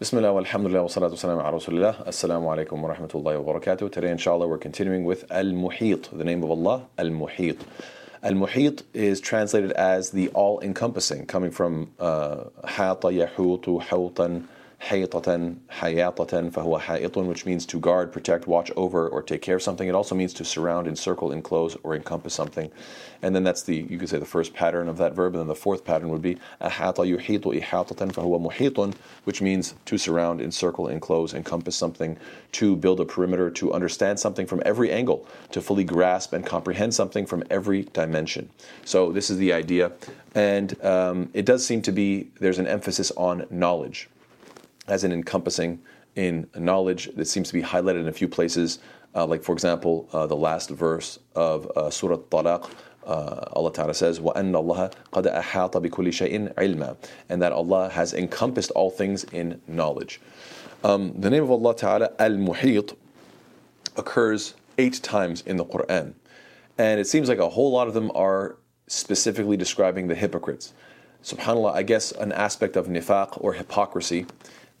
Bismillah, alhamdulillah, wa salatu wasalam ala rasulillah. Assalamu alaikum wa rahmatullahi wa barakatuh. Today, inshallah, we're continuing with Al Muhit, the name of Allah, Al Muhit. Al Muhit is translated as the all encompassing, coming from uh, Hata Yahutu Hawtan haytatan, hayatatan, fahuwa haytun, which means to guard, protect, watch over, or take care of something. It also means to surround, encircle, enclose, or encompass something. And then that's the, you could say, the first pattern of that verb. And then the fourth pattern would be ahata yuhitu ihatatan, fahuwa muhitun, which means to surround, encircle, enclose, encompass something, to build a perimeter, to understand something from every angle, to fully grasp and comprehend something from every dimension. So this is the idea. And um, it does seem to be there's an emphasis on knowledge as an encompassing in knowledge that seems to be highlighted in a few places. Uh, like, for example, uh, the last verse of uh, Surah Talaq, uh, Allah Ta'ala says, وَأَنَّ اللَّهَ قَدْ أَحَاطَ بِكُلِّ شَيْءٍ عِلْمًا And that Allah has encompassed all things in knowledge. Um, the name of Allah Ta'ala, Al-Muhit, occurs eight times in the Quran. And it seems like a whole lot of them are specifically describing the hypocrites. SubhanAllah, I guess an aspect of nifaq or hypocrisy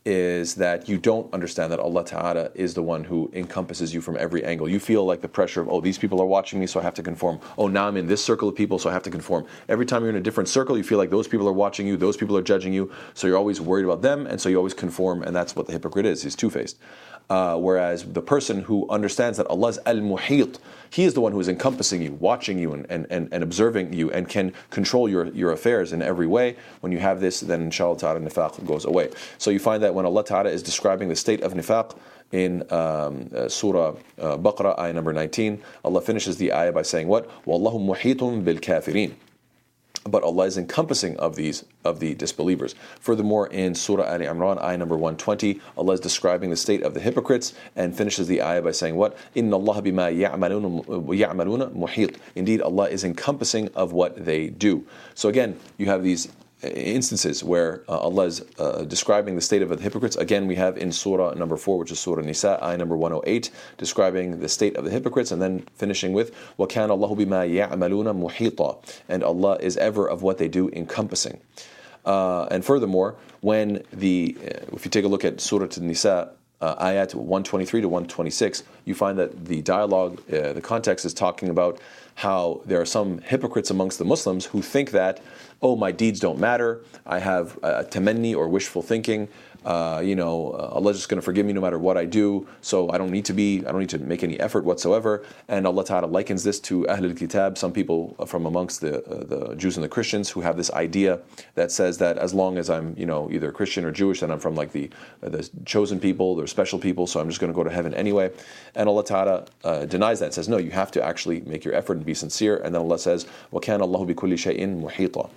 is that you don't understand that Allah Ta'ala is the one who encompasses you from every angle. You feel like the pressure of, oh, these people are watching me, so I have to conform. Oh, now I'm in this circle of people, so I have to conform. Every time you're in a different circle, you feel like those people are watching you, those people are judging you, so you're always worried about them, and so you always conform, and that's what the hypocrite is. He's two faced. Uh, whereas the person who understands that Allah is Al Muhit, He is the one who is encompassing you, watching you, and, and, and, observing you, and can control your, your affairs in every way. When you have this, then inshallah ta'ala nifaq goes away. So you find that when Allah ta'ala is describing the state of nifaq, in um, uh, Surah uh, Baqarah, ayah number 19, Allah finishes the ayah by saying, What? Wallahu muhitun bil kafirin but Allah is encompassing of these of the disbelievers. Furthermore, in Surah Al Imran, ayah number 120, Allah is describing the state of the hypocrites and finishes the ayah by saying, What? Inna Allah bima ya'maluna muhit. Indeed, Allah is encompassing of what they do. So again, you have these instances where uh, Allah is uh, describing the state of the hypocrites. Again, we have in Surah number 4, which is Surah Nisa, ayah number 108, describing the state of the hypocrites, and then finishing with, وَكَانَ اللَّهُ بِمَا يَعْمَلُونَ مُحِيطًا And Allah is ever of what they do encompassing. Uh, and furthermore, when the, uh, if you take a look at Surah Nisa, uh, ayat 123 to 126, you find that the dialogue, uh, the context is talking about how there are some hypocrites amongst the Muslims who think that, oh, my deeds don't matter, I have a temenni or wishful thinking, uh, you know, uh, Allah's just going to forgive me no matter what I do, so I don't need to be, I don't need to make any effort whatsoever. And Allah Ta'ala likens this to Ahlul Kitab, some people from amongst the, uh, the Jews and the Christians who have this idea that says that as long as I'm, you know, either Christian or Jewish, then I'm from like the, uh, the chosen people, they're special people, so I'm just going to go to heaven anyway. And Allah Ta'ala uh, denies that, says, no, you have to actually make your effort and be sincere. And then Allah says, وَكَانَ اللَّهُ بِكُلِّ شَيْءٍ مُحِيطًا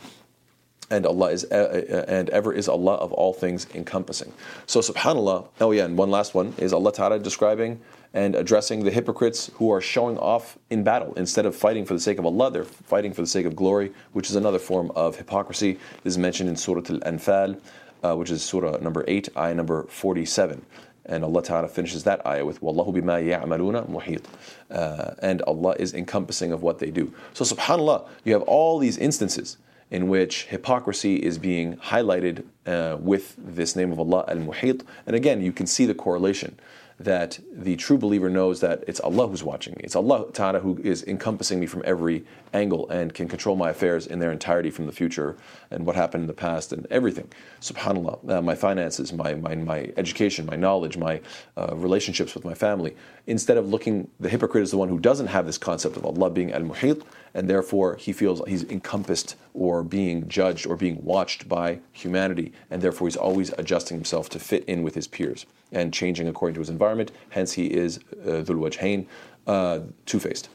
and Allah is uh, uh, and ever is Allah of all things encompassing. So subhanallah. Oh yeah, and one last one is Allah Ta'ala describing and addressing the hypocrites who are showing off in battle. Instead of fighting for the sake of Allah, they're fighting for the sake of glory, which is another form of hypocrisy. This is mentioned in Surah Al-Anfal, uh, which is Surah number 8, ayah number 47. And Allah Ta'ala finishes that ayah with Wallahu bima ya'maluna muhit. Uh, and Allah is encompassing of what they do. So subhanAllah, you have all these instances in which hypocrisy is being highlighted uh, with this name of Allah al Muhit. And again, you can see the correlation that the true believer knows that it's Allah who's watching me. It's Allah Ta'ala who is encompassing me from every angle and can control my affairs in their entirety from the future and what happened in the past and everything. SubhanAllah, uh, my finances, my, my, my education, my knowledge, my uh, relationships with my family. Instead of looking, the hypocrite is the one who doesn't have this concept of Allah being Al Muhit, and therefore he feels he's encompassed or being judged or being watched by humanity, and therefore he's always adjusting himself to fit in with his peers and changing according to his environment. Hence, he is uh, Dhul uh, two faced.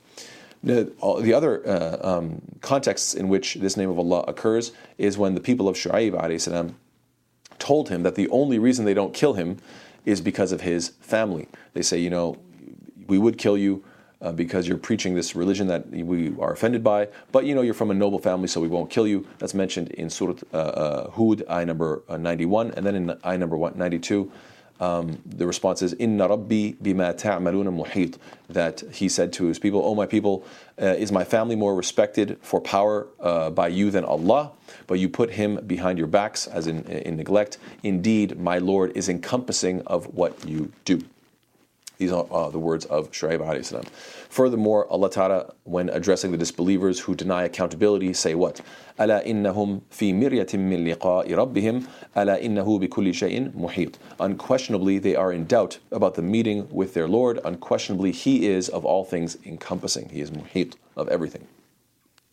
The, the other uh, um, contexts in which this name of Allah occurs is when the people of Shu'aib salam, told him that the only reason they don't kill him is because of his family. They say, you know, we would kill you uh, because you're preaching this religion that we are offended by. But you know, you're from a noble family, so we won't kill you. That's mentioned in Surah uh, uh, Hud, ayah number uh, 91, and then in ayah number 92. um, the response is Inna Rabbi bima ta'maluna muhit. That he said to his people, "O my people, uh, is my family more respected for power uh, by you than Allah? But you put him behind your backs, as in, in neglect. Indeed, my Lord is encompassing of what you do." These are uh, the words of Shu'aib alayhi salam. Furthermore, Allah Ta'ala, when addressing the disbelievers who deny accountability, say what? ألا إنهم في مرية من لقاء ربهم ألا إنه بكل شيء محيط. Unquestionably, they are in doubt about the meeting with their Lord. Unquestionably, He is of all things encompassing. He is muhit, of everything.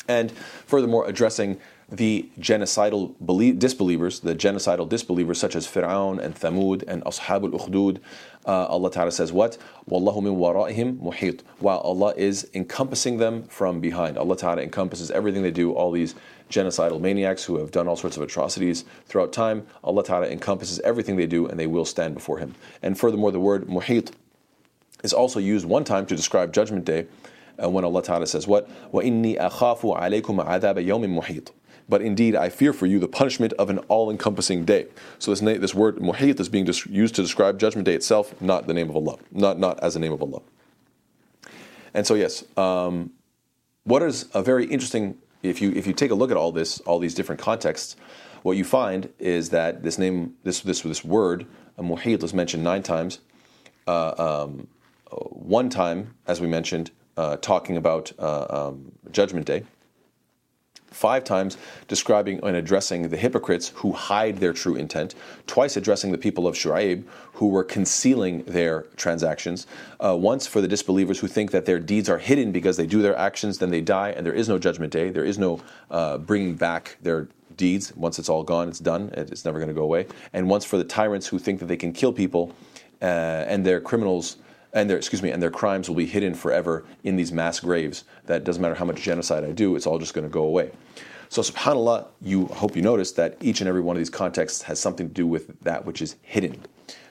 And furthermore, addressing the genocidal disbelievers, the genocidal disbelievers such as Fir'aun and Thamud and Ashab al-Ukhdud, uh, Allah Ta'ala says what? Wallahu min wara'ihim muhit. While Allah is encompassing them from behind. Allah Ta'ala encompasses everything they do, all these genocidal maniacs who have done all sorts of atrocities throughout time. Allah Ta'ala encompasses everything they do and they will stand before Him. And furthermore, the word muhit is also used one time to describe Judgment Day uh, when Allah Ta'ala says what? وَإِنِّي أَخَافُ عَلَيْكُمْ عَذَابَ يَوْمٍ مُحِيطٍ but indeed I fear for you the punishment of an all-encompassing day. So this, this word muhit is being used to describe Judgment Day itself, not the name of Allah, not, not as the name of Allah. And so yes, um, what is a very interesting, if you, if you take a look at all this, all these different contexts, what you find is that this name, this, this, this word, muhit, is mentioned nine times. Uh, um, one time, as we mentioned, uh, talking about uh, um, Judgment Day five times describing and addressing the hypocrites who hide their true intent, twice addressing the people of Shu'aib who were concealing their transactions, uh, once for the disbelievers who think that their deeds are hidden because they do their actions, then they die, and there is no judgment day, there is no uh, bringing back their deeds. Once it's all gone, it's done, it's never going to go away. And once for the tyrants who think that they can kill people uh, and their criminals and their excuse me, and their crimes will be hidden forever in these mass graves. That doesn't matter how much genocide I do; it's all just going to go away. So, Subhanallah, you hope you notice that each and every one of these contexts has something to do with that which is hidden.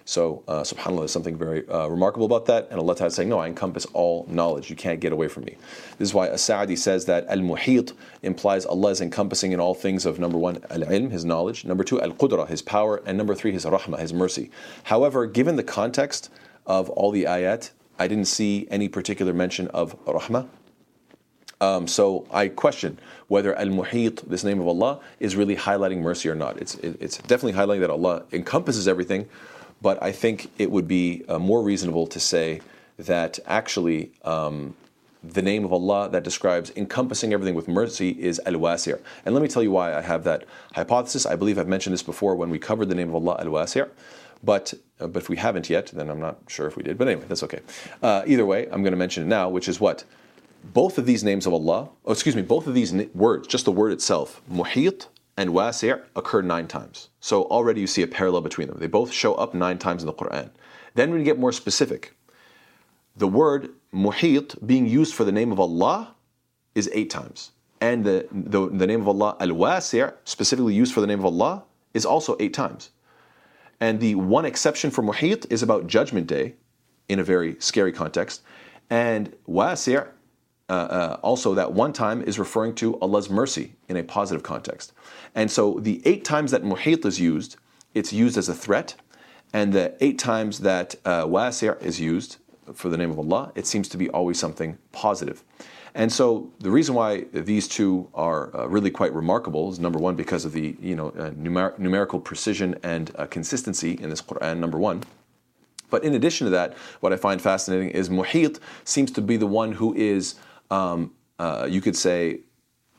So, uh, subhanAllah, there's something very uh, remarkable about that. And Allah is saying, No, I encompass all knowledge. You can't get away from me. This is why As-Sa'di says that Al Muhit implies Allah is encompassing in all things of number one, Al Ilm, His knowledge, number two, Al Qudra, His power, and number three, His Rahmah, His mercy. However, given the context, of all the ayat, I didn't see any particular mention of rahmah. Um, so I question whether Al Muhit, this name of Allah, is really highlighting mercy or not. It's, it, it's definitely highlighting that Allah encompasses everything, but I think it would be uh, more reasonable to say that actually um, the name of Allah that describes encompassing everything with mercy is Al Wasi'. And let me tell you why I have that hypothesis. I believe I've mentioned this before when we covered the name of Allah Al Wasi'. But uh, but if we haven't yet, then I'm not sure if we did. But anyway, that's okay. Uh, either way, I'm going to mention it now, which is what both of these names of Allah, oh, excuse me, both of these words, just the word itself, muhit and wasi' occur nine times. So already you see a parallel between them. They both show up nine times in the Quran. Then you get more specific, the word muhit being used for the name of Allah is eight times. And the, the, the name of Allah, al wasi', specifically used for the name of Allah, is also eight times. And the one exception for muhit is about Judgment Day in a very scary context. And wasi' uh, uh, also that one time is referring to Allah's mercy in a positive context. And so the eight times that muhit is used, it's used as a threat. And the eight times that uh, is used for the name of Allah, it seems to be always something positive. And so the reason why these two are uh, really quite remarkable is number one because of the you know uh, numer- numerical precision and uh, consistency in this Quran. Number one. But in addition to that, what I find fascinating is Muhit seems to be the one who is, um, uh, you could say,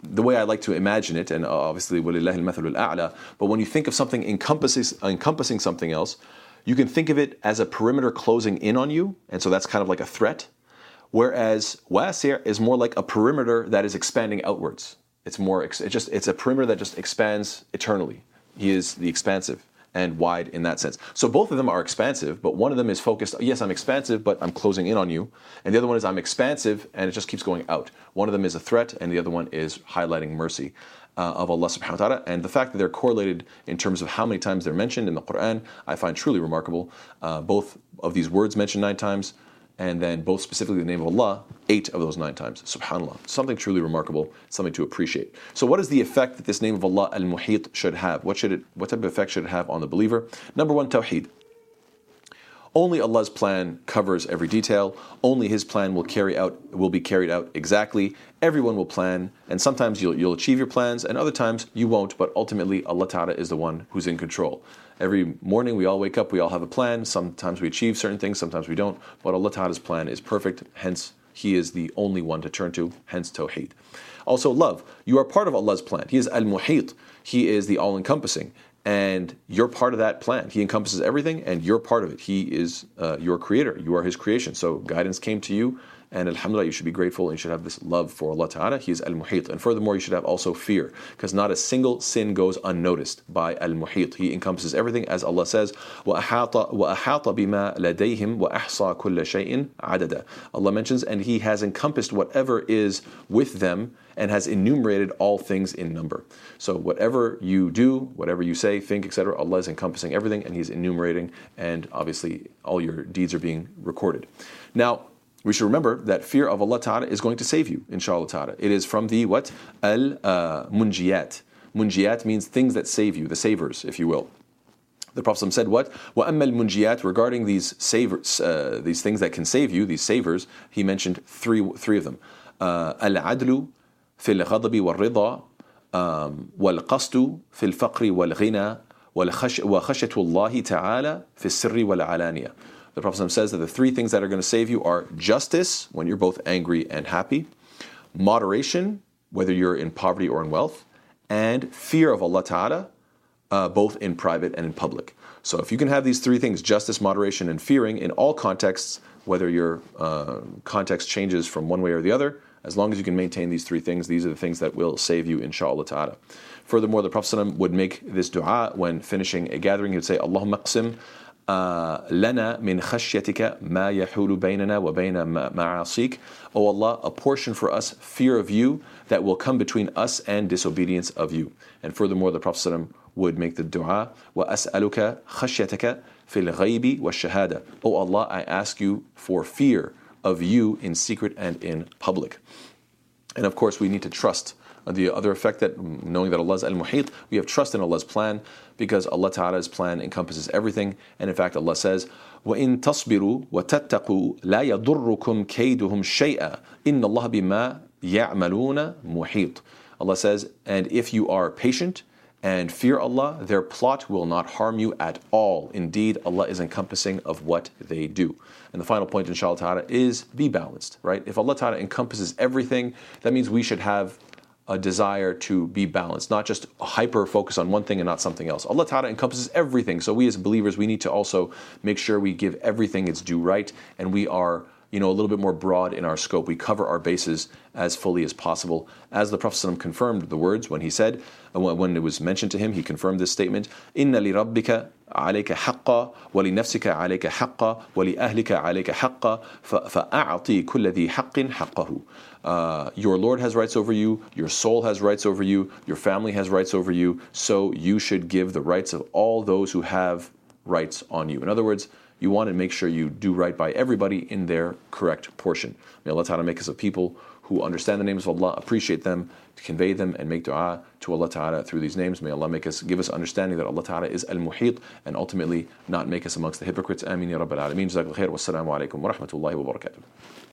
the way I like to imagine it, and obviously, but when you think of something encompasses encompassing something else, you can think of it as a perimeter closing in on you, and so that's kind of like a threat. Whereas wasi' is more like a perimeter that is expanding outwards. It's more, it's just, it's a perimeter that just expands eternally. He is the expansive and wide in that sense. So both of them are expansive, but one of them is focused, yes, I'm expansive, but I'm closing in on you. And the other one is I'm expansive and it just keeps going out. One of them is a threat and the other one is highlighting mercy. Uh, of Allah subhanahu wa ta'ala. And the fact that they're correlated in terms of how many times they're mentioned in the Quran, I find truly remarkable. Uh, both of these words mentioned nine times, and then both specifically the name of Allah, eight of those nine times. Subhanallah. Something truly remarkable, something to appreciate. So, what is the effect that this name of Allah, Al Muhit, should have? What, should it, what type of effect should it have on the believer? Number one, Tawheed. Only Allah's plan covers every detail. Only His plan will carry out will be carried out exactly. Everyone will plan, and sometimes you'll, you'll achieve your plans, and other times you won't. But ultimately, Allah Taala is the one who's in control. Every morning we all wake up, we all have a plan. Sometimes we achieve certain things, sometimes we don't. But Allah Ta'ala's plan is perfect, hence He is the only one to turn to, hence Tawheed. Also, love. You are part of Allah's plan. He is Al Muhit, He is the all encompassing and you're part of that plan. He encompasses everything, and you're part of it. He is uh, your creator. You are His creation. So guidance came to you, and Alhamdulillah, you should be grateful, and you should have this love for Allah Taala. He is Al Muhit, and furthermore, you should have also fear, because not a single sin goes unnoticed by Al Muhit. He encompasses everything, as Allah says, وَأَحَاطَ بِمَا لَدَيْهِمْ وَأَحْصَى كُلَّ شَيْءٍ عَدَدًا. Allah mentions, and He has encompassed whatever is with them and has enumerated all things in number. So whatever you do, whatever you say, think, etc., Allah is encompassing everything and He's enumerating, and obviously all your deeds are being recorded. Now, we should remember that fear of Allah Ta'ala is going to save you, inshallah Ta'ala. It is from the what? Al uh, munjiyat. Munjiyat means things that save you, the savers, if you will. The Prophet said, "What? وَأَمَّا الْمُنْجِيَاتِ Regarding these savers, uh, these things that can save you, these savers, he mentioned three, three of them: uh, al-adlu في الغضب والرضا والقصد في الفقر والغنى وخشية الله تعالى في السر والعلانية. the Prophet says that the three things that are going to save you are justice, when you're both angry and happy, moderation, whether you're in poverty or in wealth, and fear of Allah Ta'ala, uh, both in private and in public. So if you can have these three things, justice, moderation, and fearing, in all contexts, whether your uh, context changes from one way or the other, as long as you can maintain these three things, these are the things that will save you, inshallah ta'ala. Furthermore, the Prophet would make this dua when finishing a gathering. He would say, Allahumma qsim لنا من خشيتك ما يحول بيننا وبين معاصيك O Allah, a portion for us, fear of you, that will come between us and disobedience of you. And furthermore, the Prophet ﷺ would make the dua, وَأَسْأَلُكَ خَشْيَتَكَ فِي الْغَيْبِ وَالشَّهَادَةِ O Allah, I ask you for fear of you in secret and in public. And of course, we need to trust. The other effect that knowing that Allah is Al Muhit, we have trust in Allah's plan because Allah Ta'ala's plan encompasses everything. And in fact, Allah says, وَإِن تَصْبِرُوا وَتَتَّقُوا لَا يَضُرُّكُمْ كَيْدُهُمْ شَيْئًا إِنَّ اللَّهَ بِمَا يَعْمَلُونَ مُحِيطٌ Allah says, and if you are patient and fear Allah, their plot will not harm you at all. Indeed, Allah is encompassing of what they do. And the final point, inshallah ta'ala, is be balanced, right? If Allah ta'ala encompasses everything, that means we should have a desire to be balanced, not just hyper focus on one thing and not something else. Allah Ta'ala encompasses everything. So we as believers, we need to also make sure we give everything its due right and we are you know, a little bit more broad in our scope. We cover our bases as fully as possible. As the Prophet ﷺ confirmed the words when he said, uh, when it was mentioned to him, he confirmed this statement, إِنَّ لِرَبِّكَ عليك حقا ولنفسك عليك حقا ولأهلك عليك حقا فأعطي كل ذي حق حقه uh, your Lord has rights over you, your soul has rights over you, your family has rights over you, so you should give the rights of all those who have rights on you. In other words, you want to make sure you do right by everybody in their correct portion. May Allah Ta'ala make us a people who understand the names of Allah, appreciate them, convey them, and make dua to Allah Ta'ala through these names. May Allah make us give us understanding that Allah Ta'ala is Al Muhit and ultimately not make us amongst the hypocrites. Ameen ya Rabbil Alameen. Jazakallah khair. Wassalamu alaikum wa rahmatullahi wa barakatuh.